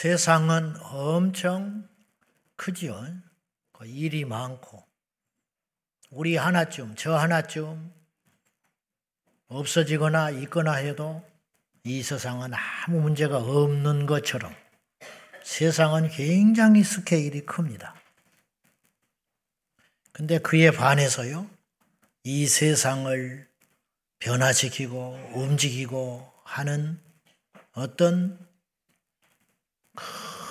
세상은 엄청 크지요. 그 일이 많고, 우리 하나쯤, 저 하나쯤 없어지거나 있거나 해도 이 세상은 아무 문제가 없는 것처럼 세상은 굉장히 스케일이 큽니다. 근데 그에 반해서요, 이 세상을 변화시키고 움직이고 하는 어떤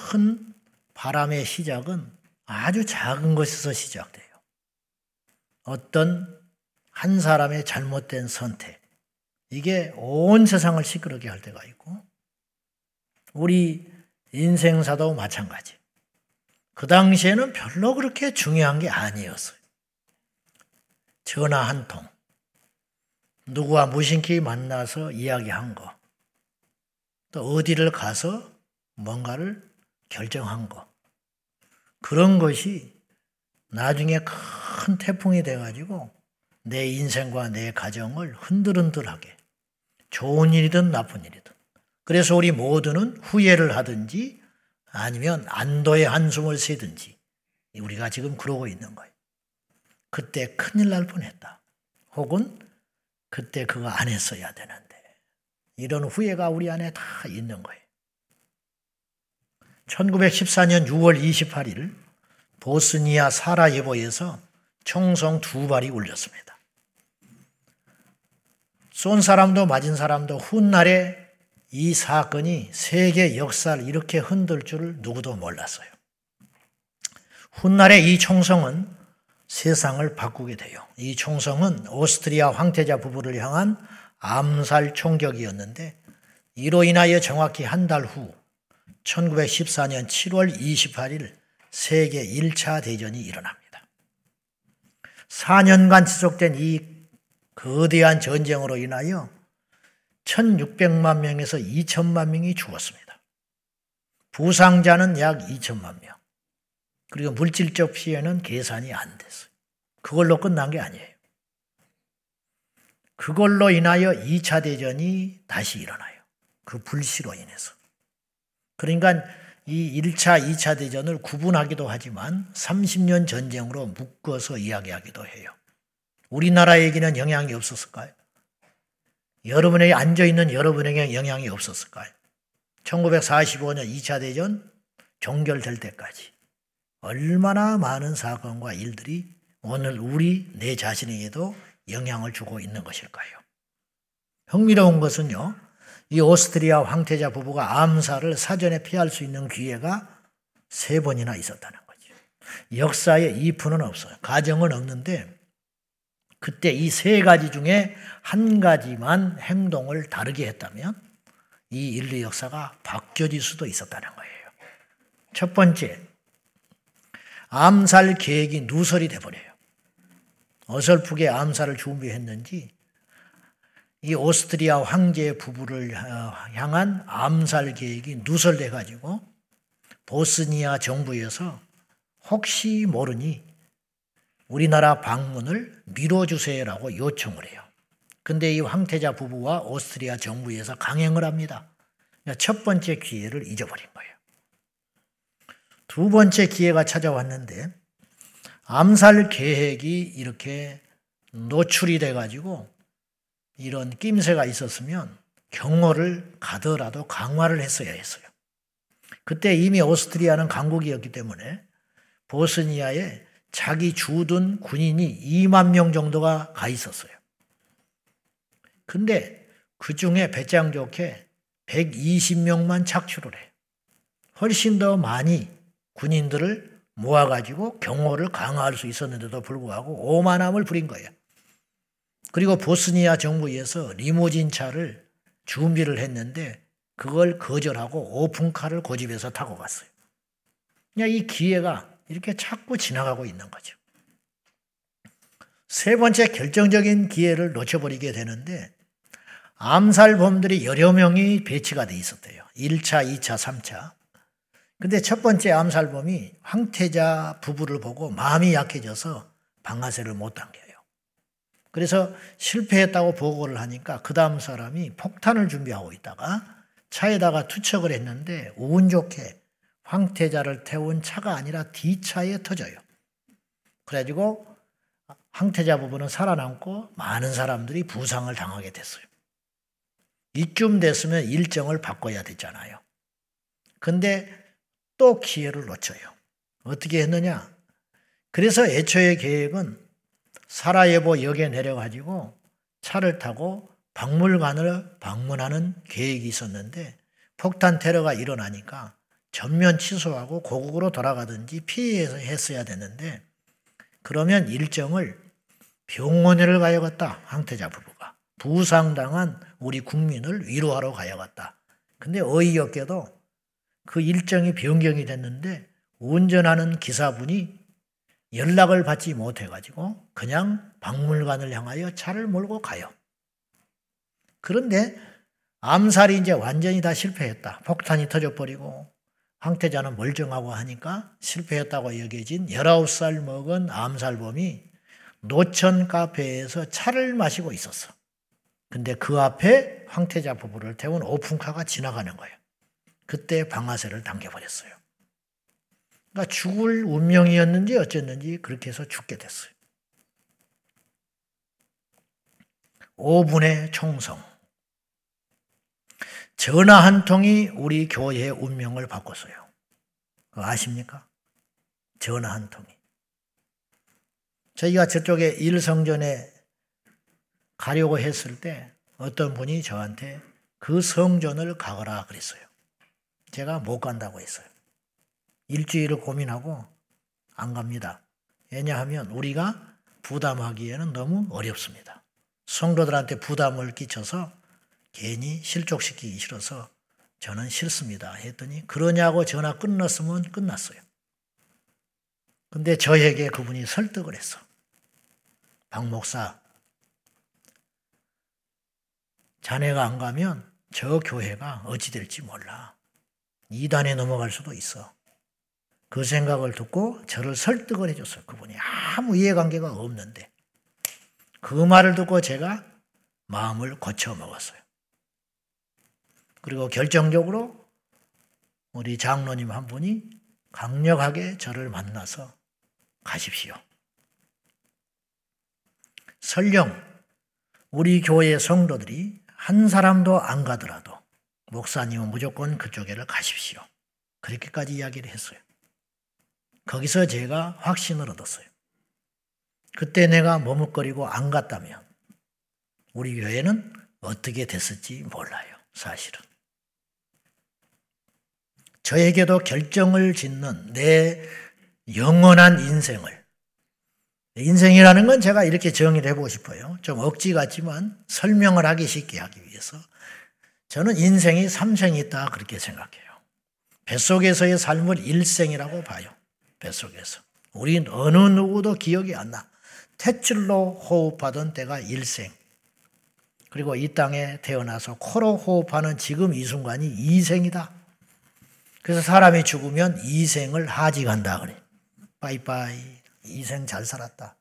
큰 바람의 시작은 아주 작은 것에서 시작돼요. 어떤 한 사람의 잘못된 선택. 이게 온 세상을 시끄럽게 할 때가 있고, 우리 인생사도 마찬가지. 그 당시에는 별로 그렇게 중요한 게 아니었어요. 전화 한 통, 누구와 무심히 만나서 이야기한 거, 또 어디를 가서 뭔가를 결정한 거. 그런 것이 나중에 큰 태풍이 돼가지고 내 인생과 내 가정을 흔들흔들하게 좋은 일이든 나쁜 일이든 그래서 우리 모두는 후회를 하든지 아니면 안도의 한숨을 쉬든지 우리가 지금 그러고 있는 거예요. 그때 큰일 날 뻔했다. 혹은 그때 그거 안 했어야 되는데 이런 후회가 우리 안에 다 있는 거예요. 1914년 6월 28일 보스니아 사라예보에서 총성 두 발이 울렸습니다. 쏜 사람도 맞은 사람도 훗날에 이 사건이 세계 역사를 이렇게 흔들 줄을 누구도 몰랐어요. 훗날에 이 총성은 세상을 바꾸게 돼요. 이 총성은 오스트리아 황태자 부부를 향한 암살 총격이었는데 이로 인하여 정확히 한 달 후 1914년 7월 28일 세계 1차 대전이 일어납니다. 4년간 지속된 이 거대한 전쟁으로 인하여 1600만 명에서 2000만 명이 죽었습니다. 부상자는 약 2000만 명. 그리고 물질적 피해는 계산이 안 됐어요. 그걸로 끝난 게 아니에요. 그걸로 인하여 2차 대전이 다시 일어나요. 그 불씨로 인해서. 그러니까 이 1차, 2차 대전을 구분하기도 하지만 30년 전쟁으로 묶어서 이야기하기도 해요. 우리나라에게는 영향이 없었을까요? 여러분에게 앉아있는 여러분에게 영향이 없었을까요? 1945년 2차 대전 종결될 때까지 얼마나 많은 사건과 일들이 오늘 우리 내 자신에게도 영향을 주고 있는 것일까요? 흥미로운 것은요, 이 오스트리아 황태자 부부가 암살을 사전에 피할 수 있는 기회가 세 번이나 있었다는 거죠. 역사에 이프는 없어요. 가정은 없는데 그때 이 세 가지 중에 한 가지만 행동을 다르게 했다면 이 인류 역사가 바뀌어질 수도 있었다는 거예요. 첫 번째, 암살 계획이 누설이 돼버려요. 어설프게 암살을 준비했는지 이 오스트리아 황제 부부를 어, 향한 암살 계획이 누설돼 가지고 보스니아 정부에서 혹시 모르니 우리나라 방문을 미뤄주세요라고 요청을 해요. 근데 이 황태자 부부와 오스트리아 정부에서 강행을 합니다. 그러니까 첫 번째 기회를 잊어버린 거예요. 두 번째 기회가 찾아왔는데 암살 계획이 이렇게 노출이 돼가지고 이런 낌새가 있었으면 경호를 가더라도 강화를 했어야 했어요. 그때 이미 오스트리아는 강국이었기 때문에 보스니아에 자기 주둔 군인이 2만 명 정도가 가 있었어요. 근데 그 중에 배짱 좋게 120명만 착출을 해. 훨씬 더 많이 군인들을 모아가지고 경호를 강화할 수 있었는데도 불구하고 오만함을 부린 거예요. 그리고 보스니아 정부에서 리무진 차를 준비를 했는데 그걸 거절하고 오픈카를 고집해서 타고 갔어요. 그냥 이 기회가 이렇게 자꾸 지나가고 있는 거죠. 세 번째 결정적인 기회를 놓쳐버리게 되는데 암살범들이 여러 명이 배치가 돼 있었대요. 1차, 2차, 3차. 근데 첫 번째 암살범이 황태자 부부를 보고 마음이 약해져서 방아쇠를 못 당겨요. 그래서 실패했다고 보고를 하니까 그 다음 사람이 폭탄을 준비하고 있다가 차에다가 투척을 했는데 운 좋게 황태자를 태운 차가 아니라 뒤차에 터져요. 그래가지고 황태자 부부는 살아남고 많은 사람들이 부상을 당하게 됐어요. 이쯤 됐으면 일정을 바꿔야 됐잖아요. 근데 또 기회를 놓쳐요. 어떻게 했느냐? 그래서 애초의 계획은 사라예보 역에 내려가지고 차를 타고 박물관을 방문하는 계획이 있었는데 폭탄 테러가 일어나니까 전면 취소하고 고국으로 돌아가든지 피해서 했어야 됐는데 그러면 일정을 병원에를 가야겠다. 황태자 부부가. 부상당한 우리 국민을 위로하러 가야겠다. 근데 어이없게도 그 일정이 변경이 됐는데 운전하는 기사분이 연락을 받지 못해가지고 그냥 박물관을 향하여 차를 몰고 가요. 그런데 암살이 이제 완전히 다 실패했다. 폭탄이 터져버리고 황태자는 멀쩡하고 하니까 실패했다고 여겨진 19살 먹은 암살범이 노천 카페에서 차를 마시고 있었어. 근데 그 앞에 황태자 부부를 태운 오픈카가 지나가는 거예요. 그때 방아쇠를 당겨버렸어요. 그러니까 죽을 운명이었는지 어쨌는지 그렇게 해서 죽게 됐어요. 5분의 총성. 전화 한 통이 우리 교회의 운명을 바꿨어요. 아십니까? 전화 한 통이. 저희가 저쪽에 일성전에 가려고 했을 때 어떤 분이 저한테 그 성전을 가거라 그랬어요. 제가 못 간다고 했어요. 일주일을 고민하고 안 갑니다. 왜냐하면 우리가 부담하기에는 너무 어렵습니다. 성도들한테 부담을 끼쳐서 괜히 실족시키기 싫어서 저는 싫습니다. 했더니 그러냐고 전화 끝났으면 끝났어요. 근데 저에게 그분이 설득을 했어. 박 목사, 자네가 안 가면 저 교회가 어찌 될지 몰라. 이단에 넘어갈 수도 있어. 그 생각을 듣고 저를 설득을 해줬어요. 그분이 아무 이해관계가 없는데. 그 말을 듣고 제가 마음을 고쳐 먹었어요. 그리고 결정적으로 우리 장로님 한 분이 강력하게 저를 만나서 가십시오. 설령 우리 교회 성도들이 한 사람도 안 가더라도 목사님은 무조건 그쪽에를 가십시오. 그렇게까지 이야기를 했어요. 거기서 제가 확신을 얻었어요. 그때 내가 머뭇거리고 안 갔다면 우리 교회는 어떻게 됐을지 몰라요. 사실은. 저에게도 결정을 짓는 내 영원한 인생을 인생이라는 건 제가 이렇게 정의를 해보고 싶어요. 좀 억지 같지만 설명을 하기 쉽게 하기 위해서 저는 인생이 삼생이 있다 그렇게 생각해요. 뱃속에서의 삶을 일생이라고 봐요. 뱃속에서. 우린 어느 누구도 기억이 안 나. 탯줄로 호흡하던 때가 일생. 그리고 이 땅에 태어나서 코로 호흡하는 지금 이 순간이 이생이다. 그래서 사람이 죽으면 이생을 하직한다 그래. 빠이빠이. 이생 잘 살았다.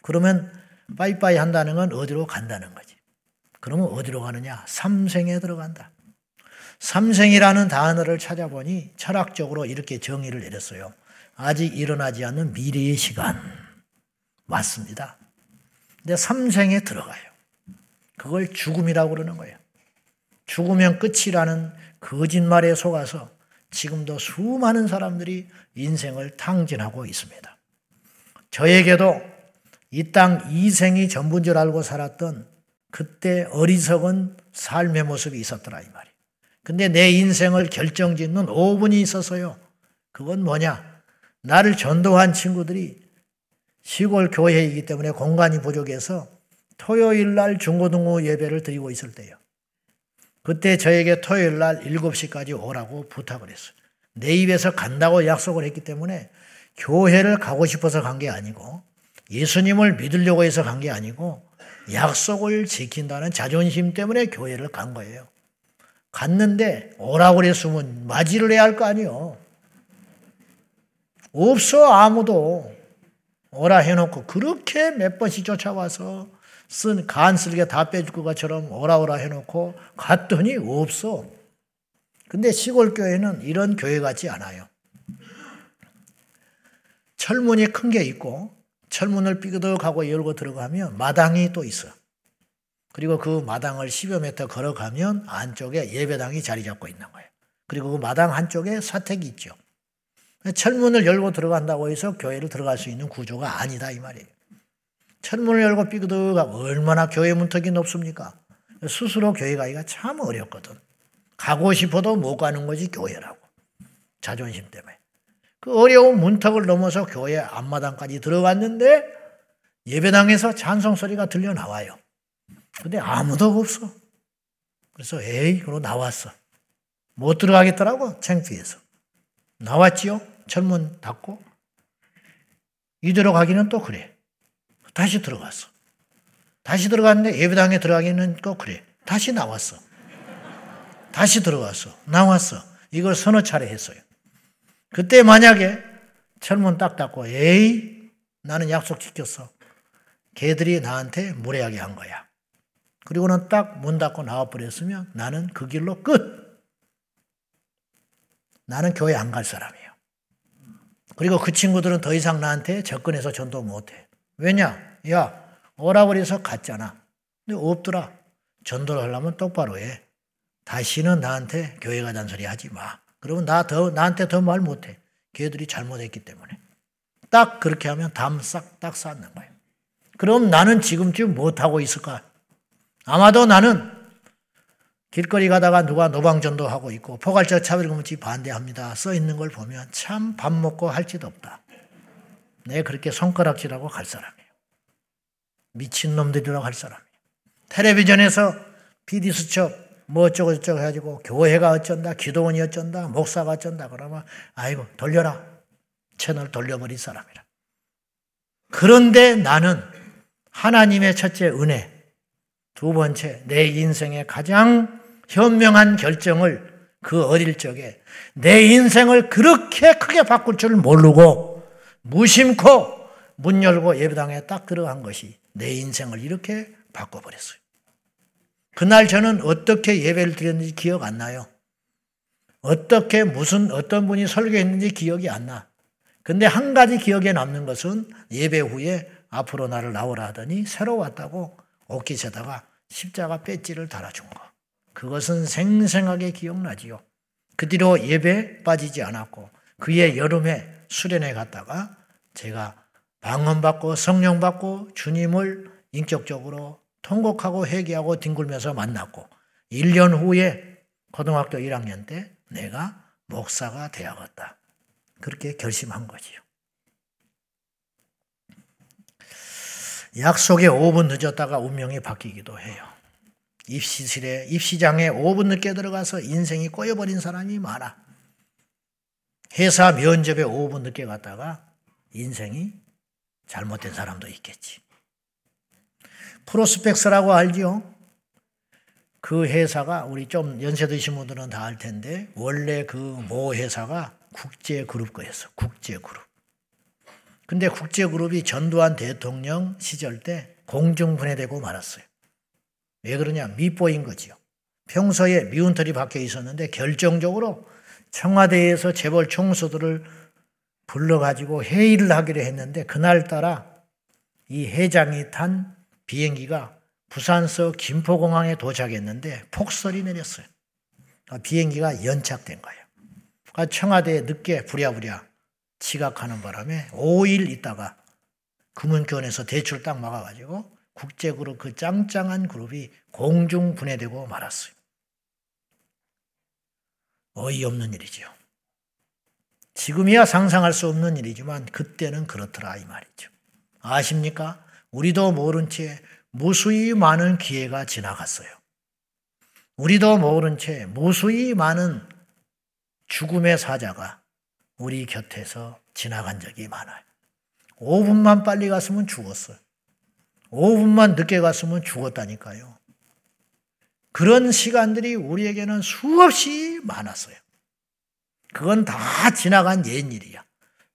그러면 빠이빠이 한다는 건 어디로 간다는 거지. 그러면 어디로 가느냐? 삼생에 들어간다. 삼생이라는 단어를 찾아보니 철학적으로 이렇게 정의를 내렸어요. 아직 일어나지 않는 미래의 시간. 맞습니다. 근데 삼생에 들어가요. 그걸 죽음이라고 그러는 거예요. 죽으면 끝이라는 거짓말에 속아서 지금도 수많은 사람들이 인생을 탕진하고 있습니다. 저에게도 이 땅 이생이 전부인 줄 알고 살았던 그때 어리석은 삶의 모습이 있었더라 이 말이에요. 근데 내 인생을 결정짓는 5분이 있어서요. 그건 뭐냐? 나를 전도한 친구들이 시골 교회이기 때문에 공간이 부족해서 토요일 날 중고등부 예배를 드리고 있을 때요. 그때 저에게 토요일 날 7시까지 오라고 부탁을 했어요. 내 입에서 간다고 약속을 했기 때문에 교회를 가고 싶어서 간 게 아니고 예수님을 믿으려고 해서 간 게 아니고 약속을 지킨다는 자존심 때문에 교회를 간 거예요. 갔는데 오라고 그랬으면 맞이를 해야 할 거 아니요. 없어 아무도 오라 해놓고 그렇게 몇 번씩 쫓아와서 쓴 간쓸게 다 빼줄 것처럼 오라 오라 해놓고 갔더니 없어. 근데 시골 교회는 이런 교회 같지 않아요. 철문이 큰 게 있고 철문을 삐그덕하고 열고 들어가면 마당이 또 있어. 그리고 그 마당을 10여 미터 걸어가면 안쪽에 예배당이 자리 잡고 있는 거예요. 그리고 그 마당 한쪽에 사택이 있죠. 철문을 열고 들어간다고 해서 교회를 들어갈 수 있는 구조가 아니다 이 말이에요. 철문을 열고 삐그덕하고 얼마나 교회 문턱이 높습니까? 스스로 교회 가기가 참 어렵거든. 가고 싶어도 못 가는 거지 교회라고. 자존심 때문에. 그 어려운 문턱을 넘어서 교회 앞마당까지 들어갔는데 예배당에서 찬송 소리가 들려 나와요. 근데 아무도 없어. 그래서 에이, 그러 나왔어. 못 들어가겠더라고, 창피해서. 나왔지요? 철문 닫고. 이대로 가기는 또 그래. 다시 들어갔어. 다시 들어갔는데 예배당에 들어가기는 또 그래. 다시 나왔어. 다시 들어갔어. 나왔어. 이걸 서너 차례 했어요. 그때 만약에 철문 딱 닫고 에이 나는 약속 지켰어. 걔들이 나한테 무례하게 한 거야. 그리고는 딱 문 닫고 나와버렸으면 나는 그 길로 끝. 나는 교회 안 갈 사람이에요. 그리고 그 친구들은 더 이상 나한테 접근해서 전도 못해. 왜냐? 야, 오라 그래서 갔잖아. 근데 없더라. 전도를 하려면 똑바로 해. 다시는 나한테 교회 가자는 소리 하지 마. 그러면 나 더, 나한테 더 말 못해. 걔들이 잘못했기 때문에. 딱 그렇게 하면 담 싹, 딱 쌓는 거예요. 그럼 나는 지금쯤 못하고 있을까? 아마도 나는 길거리 가다가 누가 노방전도 하고 있고 포괄적 차별금지 반대합니다. 써 있는 걸 보면 참 밥 먹고 할 짓 없다. 내 그렇게 손가락질하고 갈 사람이에요. 미친놈들이라고 할 사람이에요. 텔레비전에서 비디수첩 뭐 어쩌고 저쩌고 해가지고 교회가 어쩐다, 기도원이 어쩐다, 목사가 어쩐다 그러면 아이고 돌려라. 채널 돌려버린 사람이라. 그런데 나는 하나님의 첫째 은혜, 두 번째 내 인생의 가장 현명한 결정을 그 어릴 적에 내 인생을 그렇게 크게 바꿀 줄 모르고 무심코 문 열고 예배당에 딱 들어간 것이 내 인생을 이렇게 바꿔버렸어요. 그날 저는 어떻게 예배를 드렸는지 기억 안 나요. 어떻게 무슨 어떤 분이 설교했는지 기억이 안 나. 근데 한 가지 기억에 남는 것은 예배 후에 앞으로 나를 나오라 하더니 새로 왔다고 옷깃에다가 십자가 배지를 달아준 거. 그것은 생생하게 기억나지요. 그 뒤로 예배 빠지지 않았고 그의 여름에 수련회 갔다가 제가 방언받고 성령받고 주님을 인격적으로 통곡하고 회개하고 뒹굴면서 만났고 1년 후에 고등학교 1학년 때 내가 목사가 되어야겠다. 그렇게 결심한 거지요. 약속에 5분 늦었다가 운명이 바뀌기도 해요. 입시실에, 입시장에 5분 늦게 들어가서 인생이 꼬여버린 사람이 많아. 회사 면접에 5분 늦게 갔다가 인생이 잘못된 사람도 있겠지. 프로스펙스라고 알죠? 그 회사가 우리 좀 연세 드신 분들은 다 알 텐데 원래 그 모 회사가 국제 그룹 거였어. 국제 그룹. 근데 국제 그룹이 전두환 대통령 시절 때 공중 분해되고 말았어요. 왜 그러냐? 미포인 거지요. 평소에 미운 털이 박혀 있었는데 결정적으로 청와대에서 재벌 총수들을 불러가지고 회의를 하기로 했는데 그날따라 이 회장이 탄 비행기가 부산서 김포공항에 도착했는데 폭설이 내렸어요. 그러니까 비행기가 연착된 거예요. 그러니까 청와대에 늦게 부랴부랴 지각하는 바람에 5일 있다가 금은교원에서 대출 딱 막아가지고 국제그룹 그 짱짱한 그룹이 공중 분해되고 말았어요. 어이없는 일이죠. 지금이야 상상할 수 없는 일이지만 그때는 그렇더라 이 말이죠. 아십니까? 우리도 모른 채 무수히 많은 기회가 지나갔어요. 우리도 모른 채 무수히 많은 죽음의 사자가 우리 곁에서 지나간 적이 많아요. 5분만 빨리 갔으면 죽었어요. 5분만 늦게 갔으면 죽었다니까요. 그런 시간들이 우리에게는 수없이 많았어요. 그건 다 지나간 옛 일이야.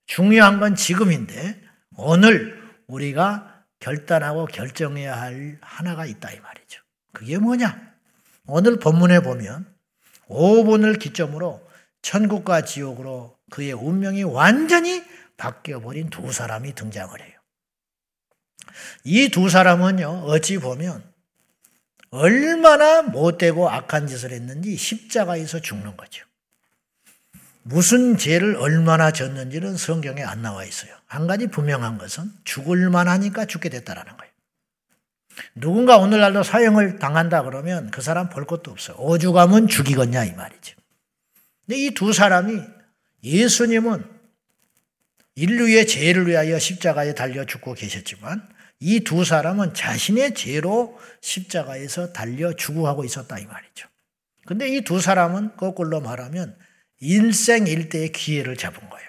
중요한 건 지금인데 오늘 우리가 결단하고 결정해야 할 하나가 있다 이 말이죠. 그게 뭐냐? 오늘 본문에 보면 5분을 기점으로 천국과 지옥으로 그의 운명이 완전히 바뀌어버린 두 사람이 등장을 해요. 이 두 사람은요, 어찌 보면 얼마나 못되고 악한 짓을 했는지 십자가에서 죽는 거죠. 무슨 죄를 얼마나 졌는지는 성경에 안 나와 있어요. 한 가지 분명한 것은 죽을 만하니까 죽게 됐다라는 거예요. 누군가 오늘날도 사형을 당한다 그러면 그 사람 볼 것도 없어요. 오죽하면 죽이겠냐 이 말이죠. 근데 이 두 사람이 예수님은 인류의 죄를 위하여 십자가에 달려 죽고 계셨지만 이 두 사람은 자신의 죄로 십자가에서 달려 죽어하고 있었다 이 말이죠. 근데 이 두 사람은 거꾸로 말하면 일생일대의 기회를 잡은 거예요.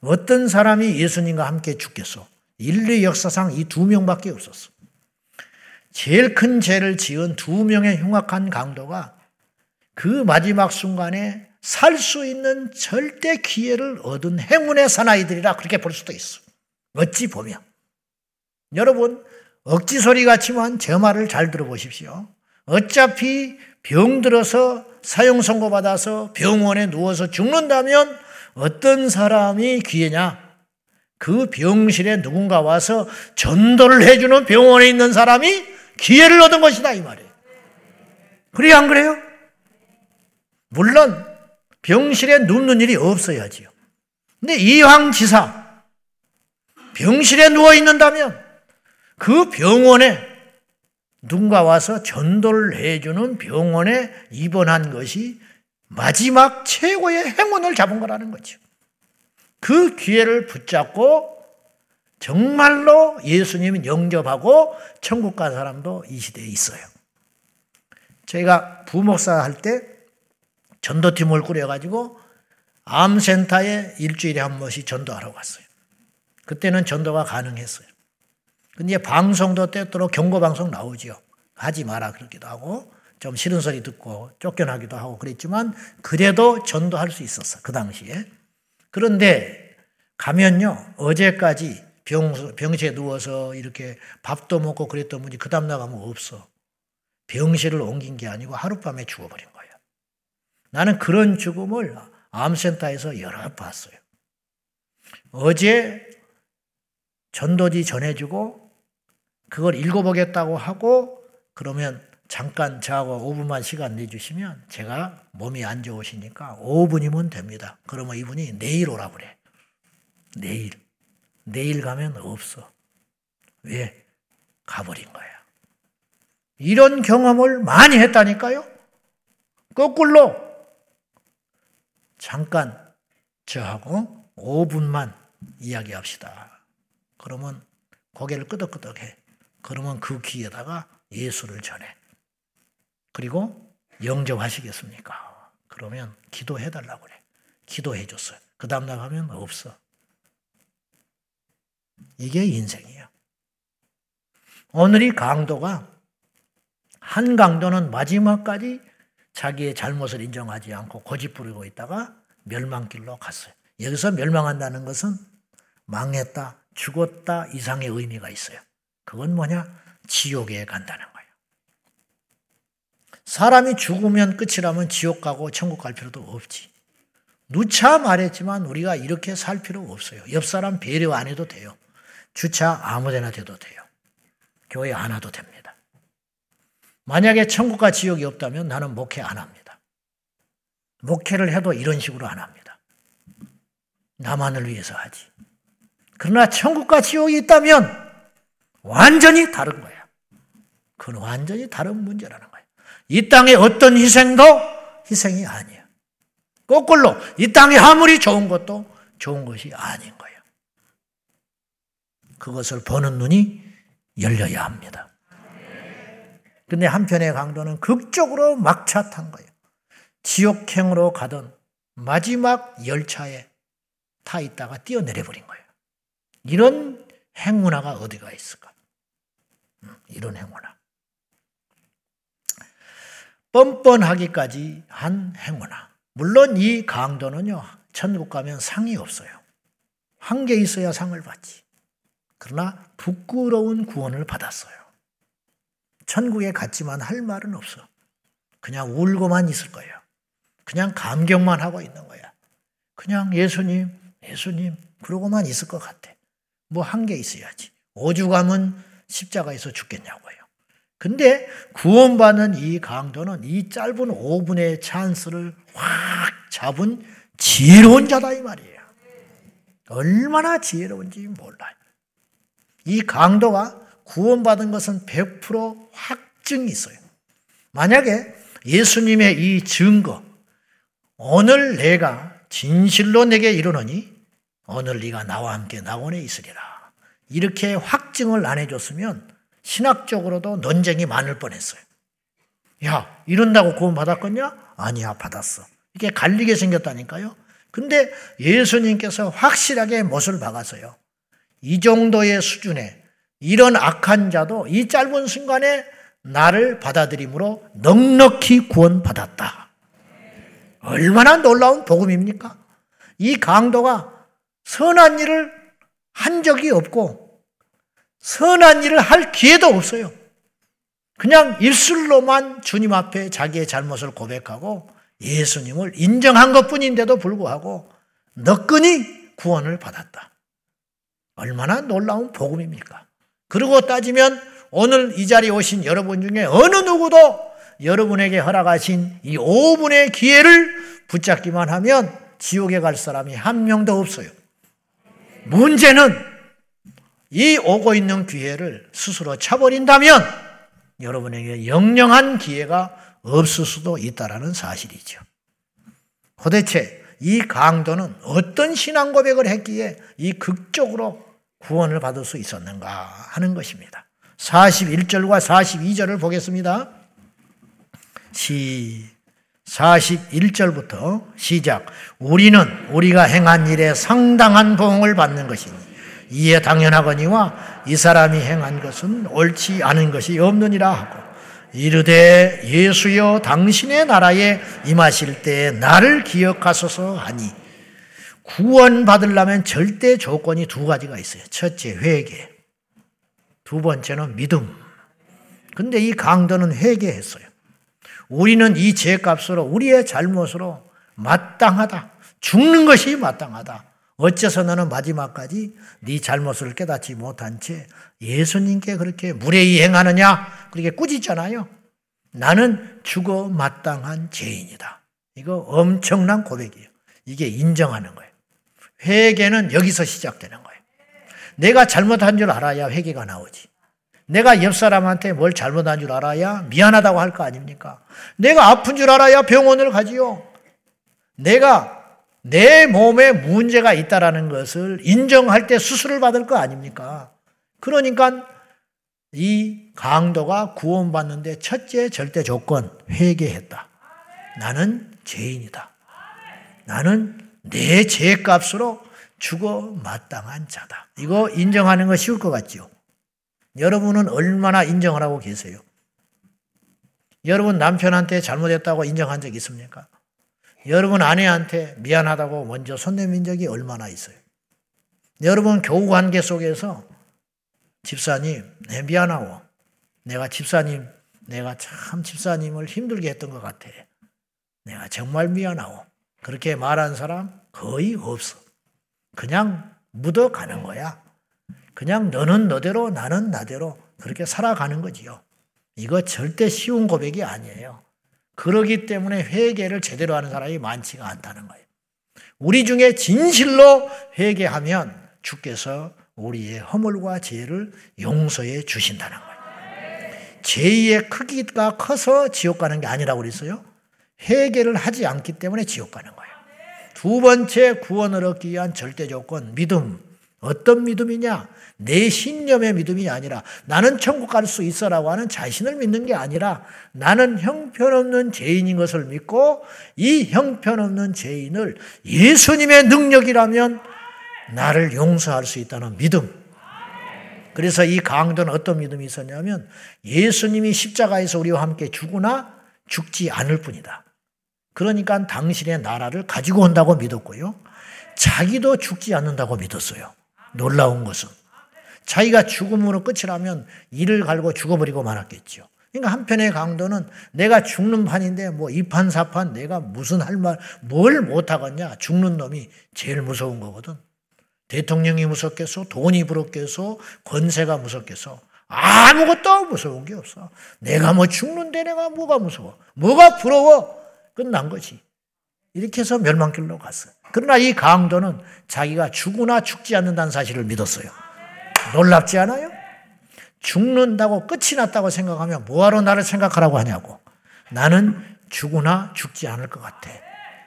어떤 사람이 예수님과 함께 죽겠어? 인류 역사상 이 두 명밖에 없었어. 제일 큰 죄를 지은 두 명의 흉악한 강도가 그 마지막 순간에 살 수 있는 절대 기회를 얻은 행운의 사나이들이라 그렇게 볼 수도 있어. 어찌 보면. 여러분, 억지 소리 같지만 제 말을 잘 들어보십시오. 어차피 병 들어서 사형 선고받아서 병원에 누워서 죽는다면 어떤 사람이 기회냐? 그 병실에 누군가 와서 전도를 해주는 병원에 있는 사람이 기회를 얻은 것이다 이 말이에요. 그래요 안 그래요? 물론 병실에 눕는 일이 없어야지요. 근데 이황 지사 병실에 누워 있는다면 그 병원에 누군가 와서 전도를 해주는 병원에 입원한 것이 마지막 최고의 행운을 잡은 거라는 거죠. 그 기회를 붙잡고 정말로 예수님을 영접하고 천국 간 사람도 이 시대에 있어요. 제가 부목사 할 때 전도팀을 꾸려가지고 암센터에 일주일에 한 번씩 전도하러 갔어요. 그때는 전도가 가능했어요. 근데 방송도 때때로 경고방송 나오죠. 하지 마라 그러기도 하고 좀 싫은 소리 듣고 쫓겨나기도 하고 그랬지만 그래도 전도할 수 있었어. 그 당시에. 그런데 가면요. 어제까지 병, 병실에 누워서 이렇게 밥도 먹고 그랬던 분이 그 다음 나가면 없어. 병실을 옮긴 게 아니고 하룻밤에 죽어버린 거예요. 나는 그런 죽음을 암센터에서 여러 번 봤어요. 어제 전도지 전해주고 그걸 읽어보겠다고 하고 그러면 잠깐 저하고 5분만 시간 내주시면 제가 몸이 안 좋으시니까 5분이면 됩니다. 그러면 이분이 내일 오라 그래. 내일. 내일 가면 없어. 왜? 가버린 거야. 이런 경험을 많이 했다니까요. 거꾸로 잠깐 저하고 5분만 이야기합시다. 그러면 고개를 끄덕끄덕 해. 그러면 그 귀에다가 예수를 전해. 그리고 영접하시겠습니까? 그러면 기도해달라고 그래. 기도해 줬어요. 그 다음 나가면 없어. 이게 인생이야. 오늘 이 강도가 한 강도는 마지막까지 자기의 잘못을 인정하지 않고 고집 부리고 있다가 멸망길로 갔어요. 여기서 멸망한다는 것은 망했다, 죽었다 이상의 의미가 있어요. 그건 뭐냐? 지옥에 간다는 거예요. 사람이 죽으면 끝이라면 지옥 가고 천국 갈 필요도 없지. 누차 말했지만 우리가 이렇게 살 필요 없어요. 옆 사람 배려 안 해도 돼요. 주차 아무 데나 돼도 돼요. 교회 안 와도 됩니다. 만약에 천국과 지옥이 없다면 나는 목회 안 합니다. 목회를 해도 이런 식으로 안 합니다. 나만을 위해서 하지. 그러나 천국과 지옥이 있다면 완전히 다른 거야. 그건 완전히 다른 문제라는 거야. 이 땅의 어떤 희생도 희생이 아니야. 거꾸로 이 땅이 아무리 좋은 것도 좋은 것이 아닌 거예요. 그것을 보는 눈이 열려야 합니다. 근데 한편의 강도는 극적으로 막차 탄 거예요. 지옥행으로 가던 마지막 열차에 타 있다가 뛰어내려 버린 거예요. 이런 행운아가 어디가 있을까? 이런 행운아. 뻔뻔하기까지 한 행운아. 물론 이 강도는요, 천국 가면 상이 없어요. 한 개 있어야 상을 받지. 그러나 부끄러운 구원을 받았어요. 천국에 갔지만 할 말은 없어. 그냥 울고만 있을 거예요. 그냥 감격만 하고 있는 거야. 그냥 예수님, 예수님, 그러고만 있을 것 같아. 뭐 한 게 있어야지. 오죽하면 십자가에서 죽겠냐고요. 근데 구원받는 이 강도는 이 짧은 5분의 찬스를 확 잡은 지혜로운 자다 이 말이에요. 얼마나 지혜로운지 몰라요. 이 강도가 구원받은 것은 100% 확증이 있어요. 만약에 예수님의 이 증거, 오늘 내가 진실로 내게 이르노니 오늘 네가 나와 함께 낙원에 있으리라. 이렇게 확증을 안 해줬으면 신학적으로도 논쟁이 많을 뻔했어요. 야, 이런다고 구원 받았겠냐? 아니야, 받았어. 이게 갈리게 생겼다니까요. 근데 예수님께서 확실하게 못을 박았어요. 이 정도의 수준에 이런 악한 자도 이 짧은 순간에 나를 받아들임으로 넉넉히 구원받았다. 얼마나 놀라운 복음입니까? 이 강도가 선한 일을 한 적이 없고 선한 일을 할 기회도 없어요. 그냥 입술로만 주님 앞에 자기의 잘못을 고백하고 예수님을 인정한 것 뿐인데도 불구하고 너끈히 구원을 받았다. 얼마나 놀라운 복음입니까? 그러고 따지면 오늘 이 자리에 오신 여러분 중에 어느 누구도 여러분에게 허락하신 이 5분의 기회를 붙잡기만 하면 지옥에 갈 사람이 한 명도 없어요. 문제는 이 오고 있는 기회를 스스로 차버린다면 여러분에게 영영한 기회가 없을 수도 있다라는 사실이죠. 도대체 이 강도는 어떤 신앙 고백을 했기에 이 극적으로 구원을 받을 수 있었는가 하는 것입니다. 41절과 42절을 보겠습니다. 시 41절부터 시작. 우리는 우리가 행한 일에 상당한 보응을 받는 것이니 이에 당연하거니와 이 사람이 행한 것은 옳지 않은 것이 없느니라 하고 이르되 예수여 당신의 나라에 임하실 때 나를 기억하소서 하니 구원 받으려면 절대 조건이 두 가지가 있어요. 첫째 회개. 두 번째는 믿음. 근데 이 강도는 회개했어요. 우리는 이 죄값으로 우리의 잘못으로 마땅하다. 죽는 것이 마땅하다. 어째서 너는 마지막까지 네 잘못을 깨닫지 못한 채 예수님께 그렇게 무례히 행하느냐? 그렇게 꾸짖잖아요. 나는 죽어 마땅한 죄인이다. 이거 엄청난 고백이에요. 이게 인정하는 거예요. 회개는 여기서 시작되는 거예요. 내가 잘못한 줄 알아야 회개가 나오지. 내가 옆 사람한테 뭘 잘못한 줄 알아야 미안하다고 할 거 아닙니까? 내가 아픈 줄 알아야 병원을 가지요. 내가 내 몸에 문제가 있다라는 것을 인정할 때 수술을 받을 거 아닙니까? 그러니까 이 강도가 구원받는데 첫째 절대 조건 회개했다. 나는 죄인이다. 나는 내 죄값으로 죽어 마땅한 자다. 이거 인정하는 거 쉬울 것 같죠? 여러분은 얼마나 인정을 하고 계세요? 여러분 남편한테 잘못했다고 인정한 적 있습니까? 여러분 아내한테 미안하다고 먼저 손 내민 적이 얼마나 있어요? 여러분 교우 관계 속에서 집사님, 내 미안하고 내가 집사님, 내가 참 집사님을 힘들게 했던 것 같아. 내가 정말 미안하고 그렇게 말한 사람 거의 없어. 그냥 묻어가는 거야. 그냥 너는 너대로 나는 나대로 그렇게 살아가는 거지요. 이거 절대 쉬운 고백이 아니에요. 그러기 때문에 회개를 제대로 하는 사람이 많지가 않다는 거예요. 우리 중에 진실로 회개하면 주께서 우리의 허물과 죄를 용서해 주신다는 거예요. 죄의 크기가 커서 지옥 가는 게 아니라고 그랬어요. 회개를 하지 않기 때문에 지옥 가는 거예요. 두 번째 구원을 얻기 위한 절대 조건, 믿음. 어떤 믿음이냐? 내 신념의 믿음이 아니라 나는 천국 갈 수 있어라고 하는 자신을 믿는 게 아니라 나는 형편없는 죄인인 것을 믿고 이 형편없는 죄인을 예수님의 능력이라면 나를 용서할 수 있다는 믿음. 그래서 이 강도는 어떤 믿음이 있었냐면 예수님이 십자가에서 우리와 함께 죽으나 죽지 않을 뿐이다. 그러니까 당신의 나라를 가지고 온다고 믿었고요. 자기도 죽지 않는다고 믿었어요. 놀라운 것은. 자기가 죽음으로 끝이라면 이를 갈고 죽어버리고 말았겠죠. 그러니까 한편의 강도는 내가 죽는 판인데 뭐 이 판 사 판 내가 무슨 할 말, 뭘 못하겠냐. 죽는 놈이 제일 무서운 거거든. 대통령이 무섭겠어? 돈이 부럽겠어? 권세가 무섭겠어? 아무것도 무서운 게 없어. 내가 뭐 죽는데 내가 뭐가 무서워? 뭐가 부러워? 끝난 거지. 이렇게 해서 멸망길로 갔어요. 그러나 이 강도는 자기가 죽으나 죽지 않는다는 사실을 믿었어요. 놀랍지 않아요? 죽는다고 끝이 났다고 생각하면 뭐하러 나를 생각하라고 하냐고. 나는 죽으나 죽지 않을 것 같아.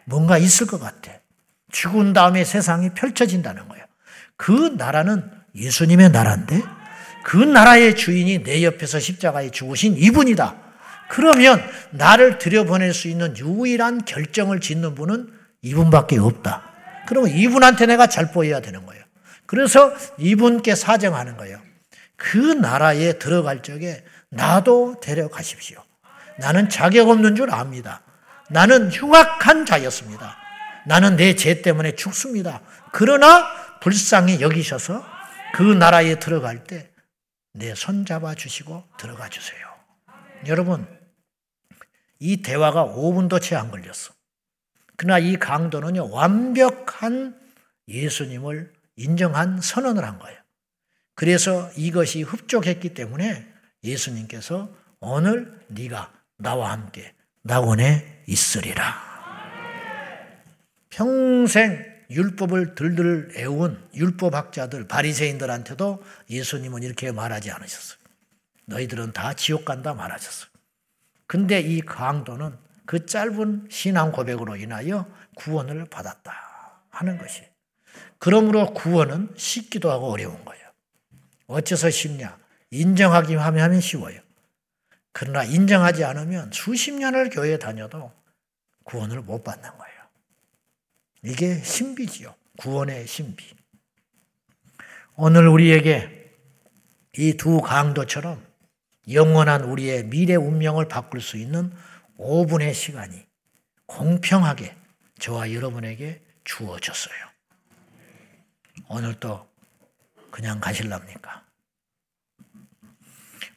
뭔가 있을 것 같아. 죽은 다음에 세상이 펼쳐진다는 거예요. 그 나라는 예수님의 나라인데 그 나라의 주인이 내 옆에서 십자가에 죽으신 이분이다. 그러면 나를 들여보낼 수 있는 유일한 결정을 짓는 분은 이분밖에 없다. 그러면 이분한테 내가 잘 보여야 되는 거예요. 그래서 이분께 사정하는 거예요. 그 나라에 들어갈 적에 나도 데려가십시오. 나는 자격 없는 줄 압니다. 나는 흉악한 자였습니다. 나는 내 죄 때문에 죽습니다. 그러나 불쌍히 여기셔서 그 나라에 들어갈 때 내 손 잡아 주시고 들어가 주세요. 여러분, 이 대화가 5분도 채 안 걸렸어. 그러나 이 강도는요, 완벽한 예수님을 인정한 선언을 한 거예요. 그래서 이것이 흡족했기 때문에 예수님께서 오늘 네가 나와 함께 낙원에 있으리라. 평생 율법을 들들 애운 율법학자들, 바리새인들한테도 예수님은 이렇게 말하지 않으셨어요. 너희들은 다 지옥 간다 말하셨어요. 근데 이 강도는 그 짧은 신앙 고백으로 인하여 구원을 받았다 하는 것이. 그러므로 구원은 쉽기도 하고 어려운 거예요. 어째서 쉽냐? 인정하기 하면 쉬워요. 그러나 인정하지 않으면 수십 년을 교회 다녀도 구원을 못 받는 거예요. 이게 신비지요. 구원의 신비. 오늘 우리에게 이 두 강도처럼 영원한 우리의 미래 운명을 바꿀 수 있는 5분의 시간이 공평하게 저와 여러분에게 주어졌어요. 오늘 또 그냥 가실랍니까?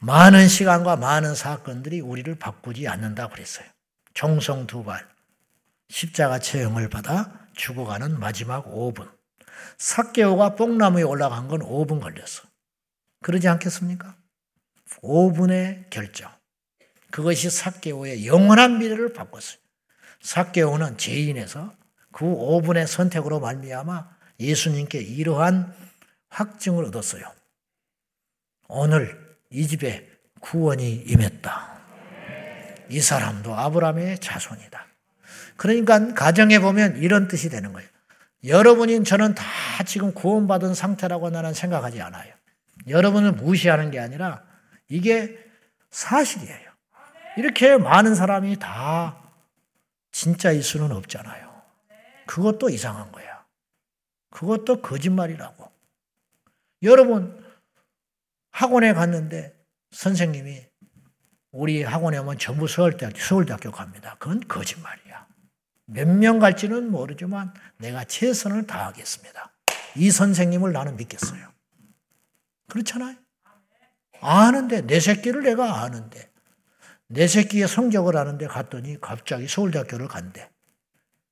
많은 시간과 많은 사건들이 우리를 바꾸지 않는다 그랬어요. 종성 두 발, 십자가 체형을 받아 죽어가는 마지막 5분. 사개오가 뽕나무에 올라간 건 5분 걸렸어. 그러지 않겠습니까? 5분의 결정. 그것이 사개오의 영원한 미래를 바꿨어요. 사개오는 죄인에서 그 5분의 선택으로 말미암아 예수님께 이러한 확증을 얻었어요. 오늘 이 집에 구원이 임했다. 이 사람도 아브라함의 자손이다. 그러니까 가정에 보면 이런 뜻이 되는 거예요. 여러분이 저는 다 지금 구원받은 상태라고 나는 생각하지 않아요. 여러분을 무시하는 게 아니라 이게 사실이에요. 이렇게 많은 사람이 다 진짜일 수는 없잖아요. 그것도 이상한 거야. 그것도 거짓말이라고. 여러분, 학원에 갔는데 선생님이 우리 학원에 오면 전부 서울대학교, 서울대학교 갑니다. 그건 거짓말이야. 몇 명 갈지는 모르지만 내가 최선을 다하겠습니다. 이 선생님을 나는 믿겠어요. 그렇잖아요. 아는데, 내 새끼를 내가 아는데, 내 새끼의 성적을 아는데 갔더니 갑자기 서울대학교를 간대.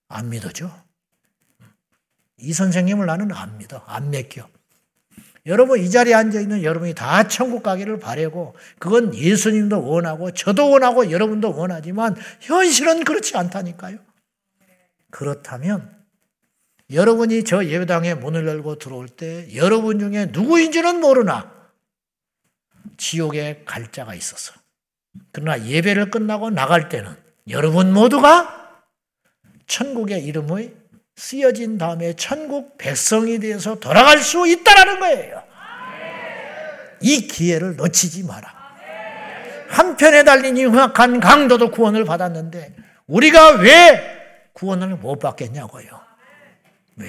안 믿어죠? 이 선생님을 나는 안 믿어. 안 맡겨. 여러분 이 자리에 앉아 있는 여러분이 다 천국 가기를 바라고 그건 예수님도 원하고 저도 원하고 여러분도 원하지만 현실은 그렇지 않다니까요. 그렇다면 여러분이 저 예배당에 문을 열고 들어올 때 여러분 중에 누구인지는 모르나 지옥에 갈 자가 있어서 그러나 예배를 끝나고 나갈 때는 여러분 모두가 천국의 이름의 쓰여진 다음에 천국 백성이 되어서 돌아갈 수 있다라는 거예요. 이 기회를 놓치지 마라. 한편에 달린 이 흉악한 강도도 구원을 받았는데 우리가 왜 구원을 못 받겠냐고요. 왜?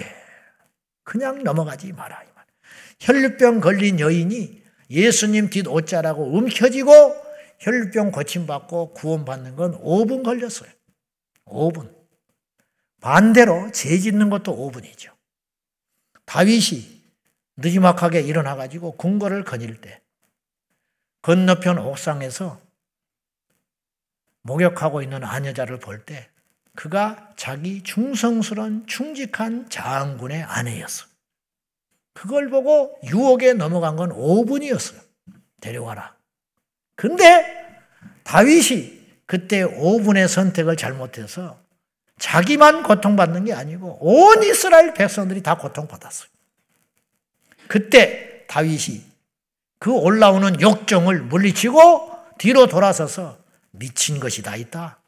그냥 넘어가지 마라. 혈류병 걸린 여인이 예수님 뒷 옷자라고 움켜쥐고 혈류병 고침받고 구원받는 건 5분 걸렸어요. 5분. 반대로 죄 짓는 것도 5분이죠. 다윗이 느지막하게 일어나가지고 궁궐을 거닐 때 건너편 옥상에서 목욕하고 있는 아녀자를 볼 때 그가 자기 충성스러운 충직한 장군의 아내였어. 그걸 보고 유혹에 넘어간 건 5분이었어요. 데려가라. 근데 다윗이 그때 5분의 선택을 잘못해서 자기만 고통받는 게 아니고 온 이스라엘 백성들이 다 고통받았어요. 그때 다윗이 그 올라오는 욕정을 물리치고 뒤로 돌아서서 미친 것이 다 있다.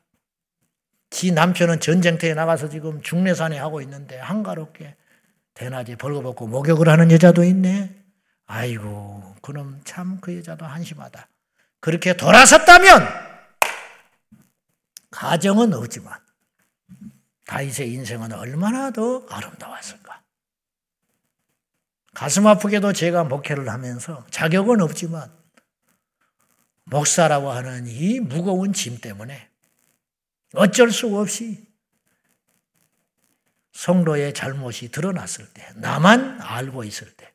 지 남편은 전쟁터에 나가서 지금 중내산에 하고 있는데 한가롭게 대낮에 벌거벗고 목욕을 하는 여자도 있네. 아이고, 그놈 참 그 여자도 한심하다. 그렇게 돌아섰다면 가정은 없지만 다윗의 인생은 얼마나 더 아름다웠을까. 가슴 아프게도 제가 목회를 하면서 자격은 없지만 목사라고 하는 이 무거운 짐 때문에 어쩔 수 없이 성도의 잘못이 드러났을 때, 나만 알고 있을 때,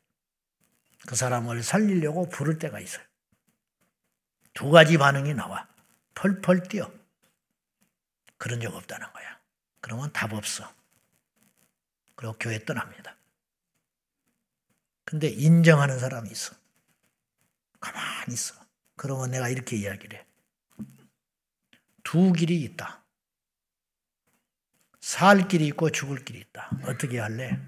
그 사람을 살리려고 부를 때가 있어요. 두 가지 반응이 나와. 펄펄 뛰어. 그런 적 없다는 거야. 그러면 답 없어. 그리고 교회 떠납니다. 근데 인정하는 사람이 있어. 가만히 있어. 그러면 내가 이렇게 이야기를 해. 두 길이 있다. 살 길이 있고 죽을 길이 있다. 어떻게 할래?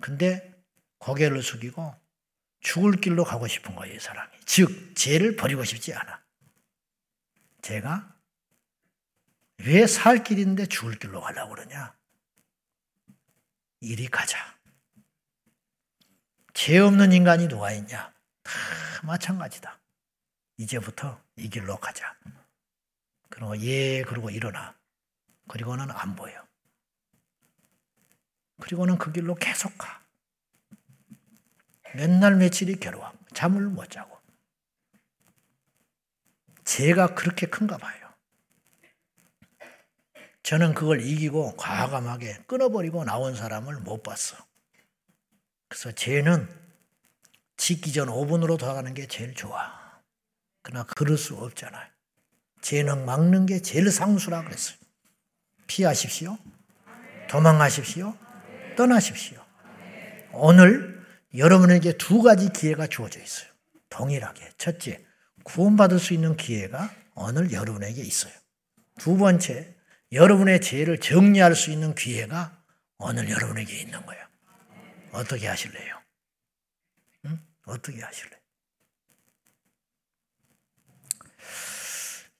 근데 고개를 숙이고 죽을 길로 가고 싶은 거예요, 이 사람이. 즉, 죄를 버리고 싶지 않아. 제가 왜 살 길인데 죽을 길로 가려고 그러냐? 이리 가자. 죄 없는 인간이 누가 있냐? 다 마찬가지다. 이제부터 이 길로 가자. 그리고 예, 그러고 일어나. 그리고는 안 보여. 그리고는 그 길로 계속 가. 맨날 며칠이 괴로워. 잠을 못 자고. 죄가 그렇게 큰가 봐요. 저는 그걸 이기고 과감하게 끊어버리고 나온 사람을 못 봤어. 그래서 죄는 짓기 전 5분으로 돌아가는 게 제일 좋아. 그러나 그럴 수 없잖아요. 죄는 막는 게 제일 상수라 그랬어요. 피하십시오. 도망하십시오. 떠나십시오. 오늘 여러분에게 두 가지 기회가 주어져 있어요. 동일하게. 첫째, 구원받을 수 있는 기회가 오늘 여러분에게 있어요. 두 번째, 여러분의 죄를 정리할 수 있는 기회가 오늘 여러분에게 있는 거예요. 어떻게 하실래요? 응? 어떻게 하실래요?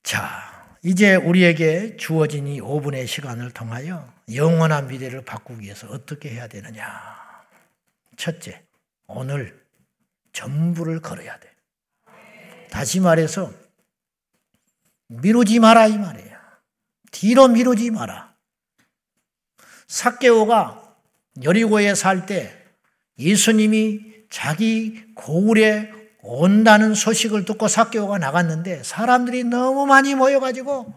자, 이제 우리에게 주어진 이 5분의 시간을 통하여 영원한 미래를 바꾸기 위해서 어떻게 해야 되느냐. 첫째, 오늘 전부를 걸어야 돼. 다시 말해서 미루지 마라 이 말이에요. 뒤로 미루지 마라. 사케오가 여리고에 살 때 예수님이 자기 고을에 온다는 소식을 듣고 사개오가 나갔는데 사람들이 너무 많이 모여가지고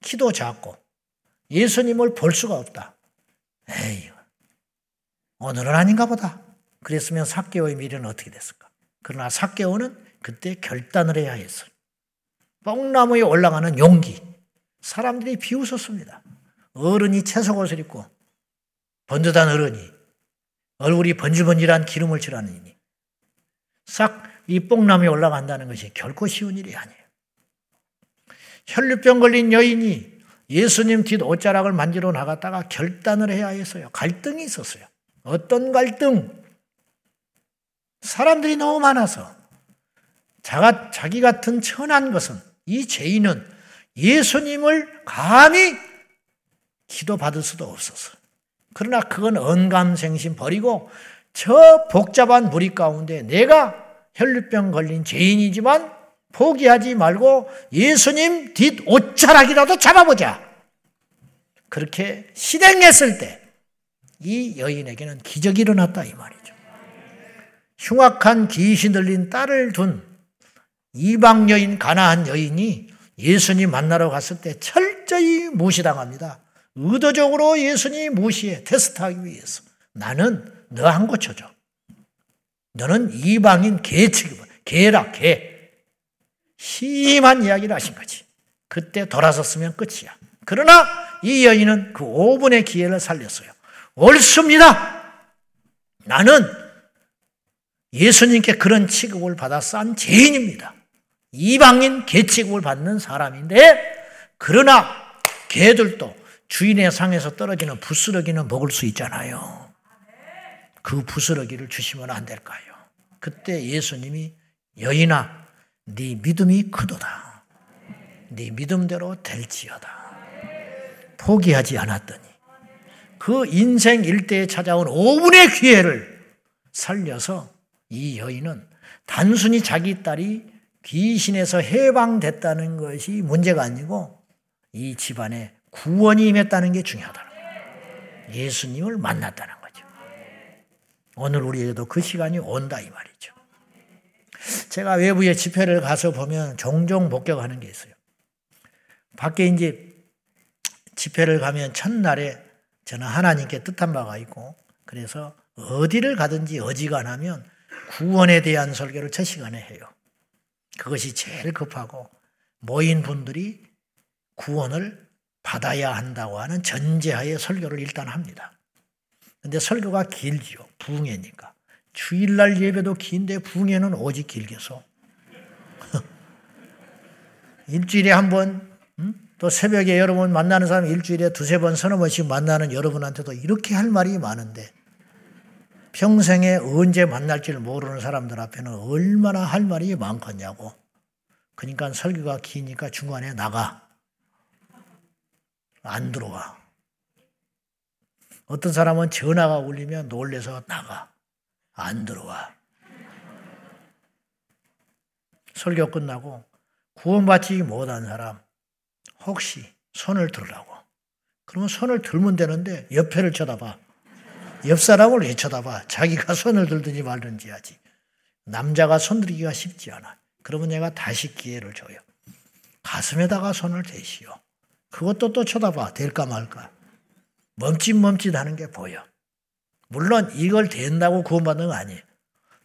키도 작고 예수님을 볼 수가 없다. 에이, 오늘은 아닌가 보다. 그랬으면 사개오의 미래는 어떻게 됐을까? 그러나 사개오는 그때 결단을 해야 했어요. 뽕나무에 올라가는 용기. 사람들이 비웃었습니다. 어른이 채속옷을 입고 번듯한 어른이 얼굴이 번질번질한 기름을 칠하는 이니 싹 이 뽕나무에 올라간다는 것이 결코 쉬운 일이 아니에요. 혈류병 걸린 여인이 예수님 뒷 옷자락을 만지러 나갔다가 결단을 해야 했어요. 갈등이 있었어요. 어떤 갈등? 사람들이 너무 많아서 자가, 자기 같은 천한 것은 이 죄인은 예수님을 감히 기도받을 수도 없었어. 그러나 그건 언감생심 버리고 저 복잡한 무리 가운데 내가 혈류병 걸린 죄인이지만 포기하지 말고 예수님 뒷 옷자락이라도 잡아보자. 그렇게 실행했을 때 이 여인에게는 기적이 일어났다 이 말이죠. 흉악한 귀신 들린 딸을 둔 이방 여인 가나한 여인이 예수님 만나러 갔을 때 철저히 무시당합니다. 의도적으로 예수님 무시해 테스트하기 위해서 나는 너한 고쳐줘. 너는 이방인 개측이고 개라 개. 심한 이야기를 하신 거지. 그때 돌아섰으면 끝이야. 그러나 이 여인은 그 5분의 기회를 살렸어요. 옳습니다. 나는 예수님께 그런 취급을 받아 싼 죄인입니다. 이방인 개 취급을 받는 사람인데 그러나 개들도 주인의 상에서 떨어지는 부스러기는 먹을 수 있잖아요. 그 부스러기를 주시면 안 될까요? 그때 예수님이 여인아 네 믿음이 크도다. 네 믿음대로 될지어다. 포기하지 않았더니 그 인생 일대에 찾아온 5분의 기회를 살려서 이 여인은 단순히 자기 딸이 귀신에서 해방됐다는 것이 문제가 아니고 이 집안에 구원이 임했다는 게 중요하다는 거예요. 예수님을 만났다는 거죠. 오늘 우리에게도 그 시간이 온다 이 말이죠. 제가 외부에 집회를 가서 보면 종종 목격하는 게 있어요. 밖에 이제 집회를 가면 첫날에 저는 하나님께 뜻한 바가 있고 그래서 어디를 가든지 어지간하면 구원에 대한 설교를 첫 시간에 해요. 그것이 제일 급하고 모인 분들이 구원을 받아야 한다고 하는 전제하에 설교를 일단 합니다. 근데 설교가 길지요. 부흥회니까. 주일날 예배도 긴데 부흥회는 오직 길겠어. 일주일에 한 번, 음? 또 새벽에 여러분 만나는 사람 일주일에 두세 번, 서너 번씩 만나는 여러분한테도 이렇게 할 말이 많은데 평생에 언제 만날지를 모르는 사람들 앞에는 얼마나 할 말이 많겠냐고. 그러니까 설교가 기니까 중간에 나가. 안 들어와. 어떤 사람은 전화가 울리면 놀래서 나가. 안 들어와. 설교 끝나고 구원받지 못한 사람 혹시 손을 들으라고. 그러면 손을 들면 되는데 옆에를 쳐다봐. 옆 사람을 왜 쳐다봐? 자기가 손을 들든지 말든지 하지. 남자가 손 들기가 쉽지 않아. 그러면 내가 다시 기회를 줘요. 가슴에다가 손을 대시오. 그것도 또 쳐다봐. 될까 말까. 멈칫멈칫 하는 게 보여. 물론 이걸 된다고 구원받는 거 아니에요.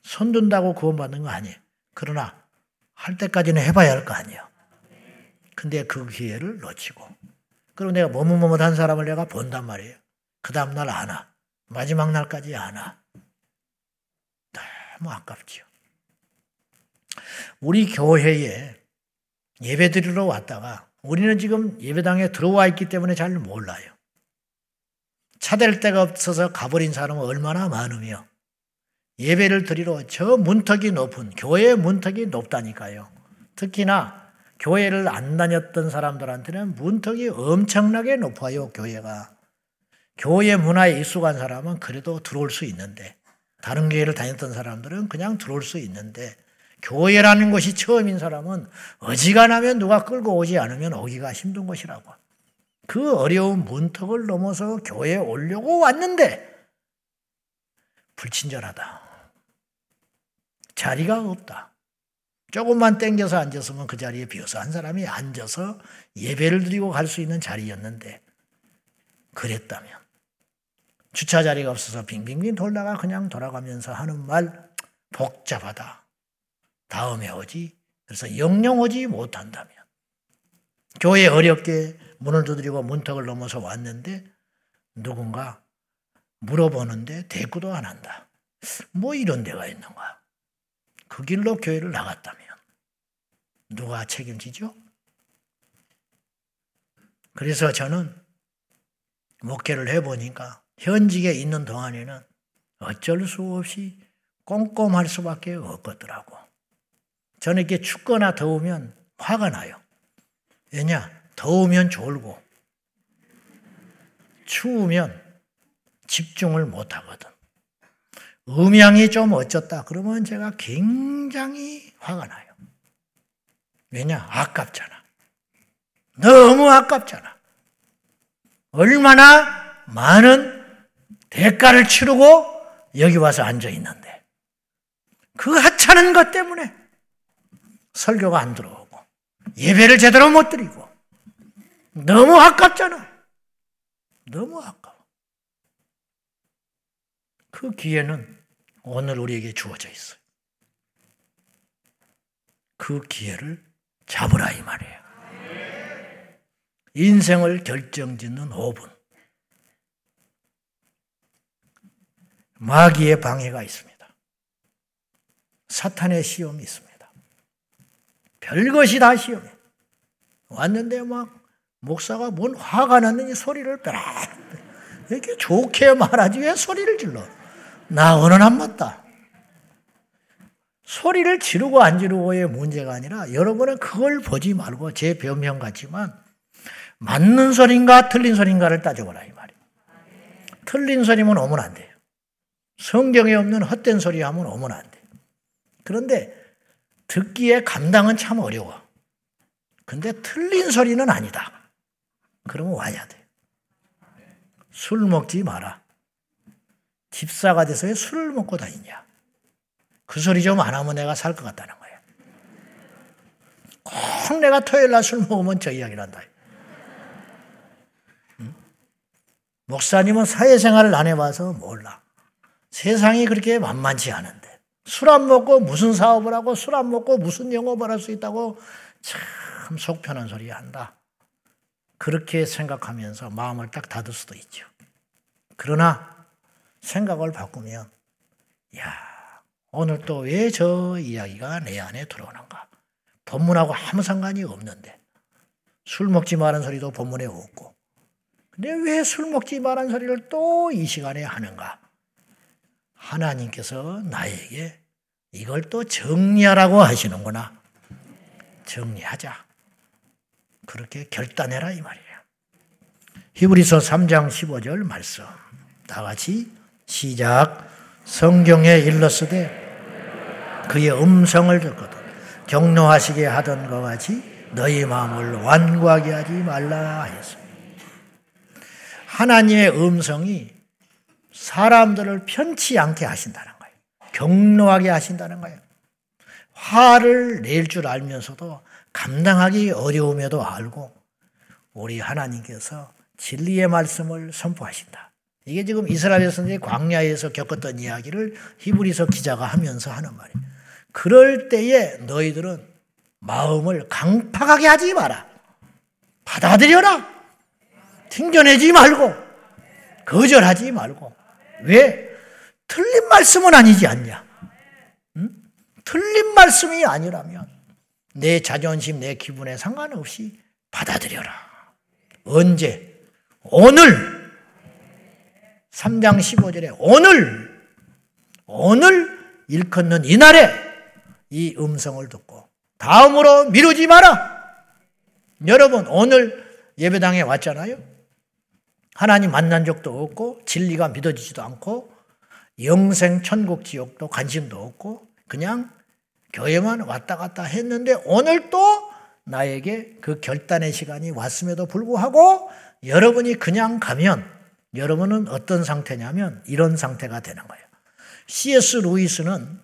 손 든다고 구원받는 거 아니에요. 그러나 할 때까지는 해봐야 할 거 아니에요. 근데 그 기회를 놓치고. 그럼 내가 머뭇머뭇한 사람을 내가 본단 말이에요. 그 다음날 안 와. 마지막 날까지 안 와. 너무 아깝지요. 우리 교회에 예배 드리러 왔다가 우리는 지금 예배당에 들어와 있기 때문에 잘 몰라요. 차댈 데가 없어서 가버린 사람은 얼마나 많으며 예배를 드리러 저 문턱이 높은 교회의 문턱이 높다니까요. 특히나 교회를 안 다녔던 사람들한테는 문턱이 엄청나게 높아요, 교회가. 교회 문화에 익숙한 사람은 그래도 들어올 수 있는데 다른 교회를 다녔던 사람들은 그냥 들어올 수 있는데 교회라는 것이 처음인 사람은 어지간하면 누가 끌고 오지 않으면 오기가 힘든 것이라고. 그 어려운 문턱을 넘어서 교회에 오려고 왔는데 불친절하다. 자리가 없다. 조금만 땡겨서 앉았으면 그 자리에 비어서 한 사람이 앉아서 예배를 드리고 갈 수 있는 자리였는데 그랬다면 주차 자리가 없어서 빙빙빙 돌다가 그냥 돌아가면서 하는 말 복잡하다. 다음에 오지. 그래서 영영 오지 못한다면 교회 어렵게 문을 두드리고 문턱을 넘어서 왔는데 누군가 물어보는데 대꾸도 안 한다. 뭐 이런 데가 있는가? 그 길로 교회를 나갔다면 누가 책임지죠? 그래서 저는 목회를 해보니까 현직에 있는 동안에는 어쩔 수 없이 꼼꼼할 수밖에 없겠더라고. 저는 이렇게 춥거나 더우면 화가 나요. 왜냐? 더우면 졸고, 추우면 집중을 못 하거든. 음향이 좀 어쩌다 그러면 제가 굉장히 화가 나요. 왜냐? 아깝잖아. 너무 아깝잖아. 얼마나 많은 대가를 치르고 여기 와서 앉아 있는데 그 하찮은 것 때문에 설교가 안 들어오고 예배를 제대로 못 드리고 너무 아깝잖아. 너무 아까워. 그 기회는 오늘 우리에게 주어져 있어요. 그 기회를 잡으라 이 말이에요. 인생을 결정짓는 5분. 마귀의 방해가 있습니다. 사탄의 시험이 있습니다. 별것이 다 시험이에요. 왔는데 막 목사가 뭔 화가 났는지 소리를 빼라. 이렇게 좋게 말하지 왜 소리를 질러? 나 어느 안 맞다. 소리를 지르고 안 지르고의 문제가 아니라 여러분은 그걸 보지 말고 제 변명 같지만 맞는 소린가 틀린 소린가를 따져보라 이 말이에요. 틀린 소리면 오면 안 돼요. 성경에 없는 헛된 소리 하면 오면 안 돼요. 그런데 듣기에 감당은 참 어려워. 근데 틀린 소리는 아니다. 그러면 와야 돼. 술 먹지 마라. 집사가 돼서 왜 술을 먹고 다니냐. 그 소리 좀 안 하면 내가 살 것 같다는 거야. 꼭 내가 토요일 날 술 먹으면 저 이야기를 한다. 응? 목사님은 사회생활을 안 해봐서 몰라. 세상이 그렇게 만만치 않은데. 술 안 먹고 무슨 사업을 하고 술 안 먹고 무슨 영업을 할 수 있다고 참 속편한 소리 한다. 그렇게 생각하면서 마음을 딱 닫을 수도 있죠. 그러나 생각을 바꾸면, 야, 오늘 또 왜 저 이야기가 내 안에 들어오는가? 본문하고 아무 상관이 없는데. 술 먹지 말은 소리도 본문에 없고. 근데 왜 술 먹지 말은 소리를 또 이 시간에 하는가? 하나님께서 나에게 이걸 또 정리하라고 하시는구나. 정리하자. 그렇게 결단해라 이 말이에요. 히브리서 3장 15절 말씀. 다 같이 시작. 성경에 일렀으되 그의 음성을 듣거든 격노하시게 하던 것 같이 너희 마음을 완고하게 하지 말라 하였습니다. 하나님의 음성이 사람들을 편치 않게 하신다는 거예요. 격노하게 하신다는 거예요. 화를 낼 줄 알면서도 감당하기 어려움에도 알고 우리 하나님께서 진리의 말씀을 선포하신다. 이게 지금 이스라엘 선생이 광야에서 겪었던 이야기를 히브리서 기자가 하면서 하는 말이에요. 그럴 때에 너희들은 마음을 강팍하게 하지 마라. 받아들여라. 튕겨내지 말고 거절하지 말고 왜 틀린 말씀은 아니지 않냐? 응? 틀린 말씀이 아니라면 내 자존심, 내 기분에 상관없이 받아들여라. 언제? 오늘! 3장 15절에 오늘! 오늘 일컫는 이날에 이 음성을 듣고 다음으로 미루지 마라! 여러분, 오늘 예배당에 왔잖아요? 하나님 만난 적도 없고, 진리가 믿어지지도 않고, 영생 천국 지옥도 관심도 없고, 그냥 교회만 왔다 갔다 했는데 오늘 또 나에게 그 결단의 시간이 왔음에도 불구하고 여러분이 그냥 가면 여러분은 어떤 상태냐면 이런 상태가 되는 거예요. C.S. 루이스는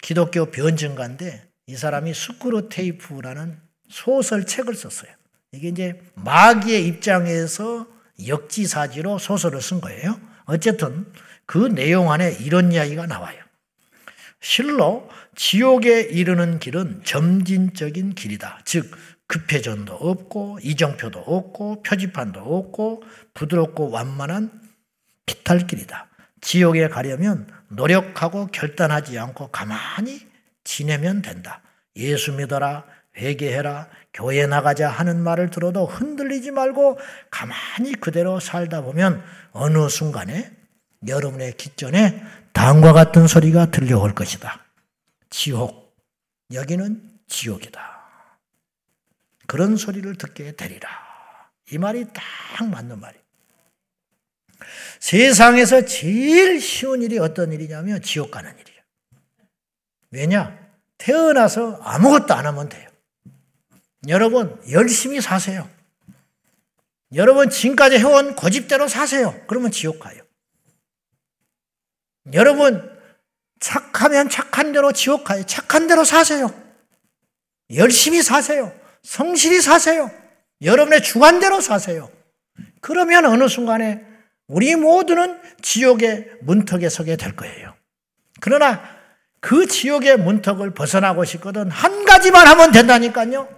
기독교 변증가인데 이 사람이 스크루테이프라는 소설 책을 썼어요. 이게 이제 마귀의 입장에서 역지사지로 소설을 쓴 거예요. 어쨌든 그 내용 안에 이런 이야기가 나와요. 실로 지옥에 이르는 길은 점진적인 길이다. 즉 급회전도 없고 이정표도 없고 표지판도 없고 부드럽고 완만한 비탈길이다. 지옥에 가려면 노력하고 결단하지 않고 가만히 지내면 된다. 예수 믿어라, 회개해라, 교회 나가자 하는 말을 들어도 흔들리지 말고 가만히 그대로 살다 보면 어느 순간에 여러분의 기전에 다음과 같은 소리가 들려올 것이다. 지옥. 여기는 지옥이다. 그런 소리를 듣게 되리라. 이 말이 딱 맞는 말이에요. 세상에서 제일 쉬운 일이 어떤 일이냐면 지옥 가는 일이에요. 왜냐? 태어나서 아무것도 안 하면 돼요. 여러분, 열심히 사세요. 여러분, 지금까지 해온 고집대로 사세요. 그러면 지옥 가요. 여러분, 착하면 착한 대로 지옥 가요. 착한 대로 사세요. 열심히 사세요. 성실히 사세요. 여러분의 주관대로 사세요. 그러면 어느 순간에 우리 모두는 지옥의 문턱에 서게 될 거예요. 그러나 그 지옥의 문턱을 벗어나고 싶거든 한 가지만 하면 된다니까요.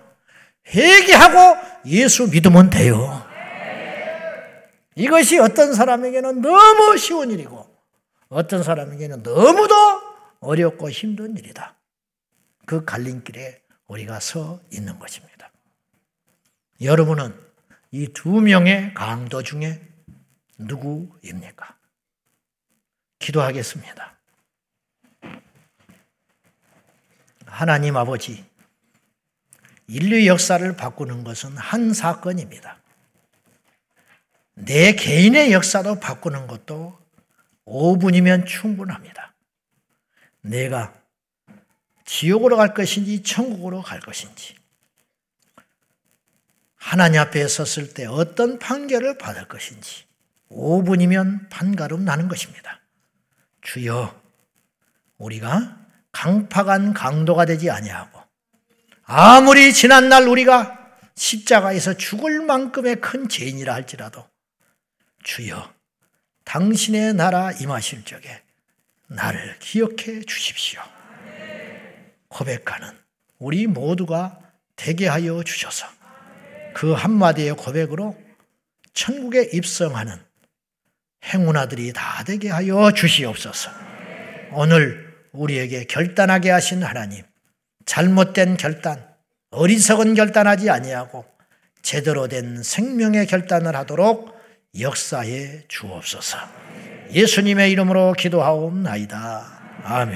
회개하고 예수 믿으면 돼요. 이것이 어떤 사람에게는 너무 쉬운 일이고 어떤 사람에게는 너무도 어렵고 힘든 일이다. 그 갈림길에 우리가 서 있는 것입니다. 여러분은 이 두 명의 강도 중에 누구입니까? 기도하겠습니다. 하나님 아버지, 인류 역사를 바꾸는 것은 한 사건입니다. 내 개인의 역사도 바꾸는 것도 5분이면 충분합니다. 내가 지옥으로 갈 것인지 천국으로 갈 것인지 하나님 앞에 섰을 때 어떤 판결을 받을 것인지 5분이면 판가름 나는 것입니다. 주여 우리가 강팍한 강도가 되지 아니하고 아무리 지난날 우리가 십자가에서 죽을 만큼의 큰 죄인이라 할지라도 주여 당신의 나라 임하실 적에 나를 기억해 주십시오. 고백하는 우리 모두가 되게 하여 주셔서 그 한마디의 고백으로 천국에 입성하는 행운아들이 다 되게 하여 주시옵소서. 오늘 우리에게 결단하게 하신 하나님, 잘못된 결단, 어리석은 결단하지 아니하고 제대로 된 생명의 결단을 하도록 역사해 주옵소서. 예수님의 이름으로 기도하옵나이다. 아멘.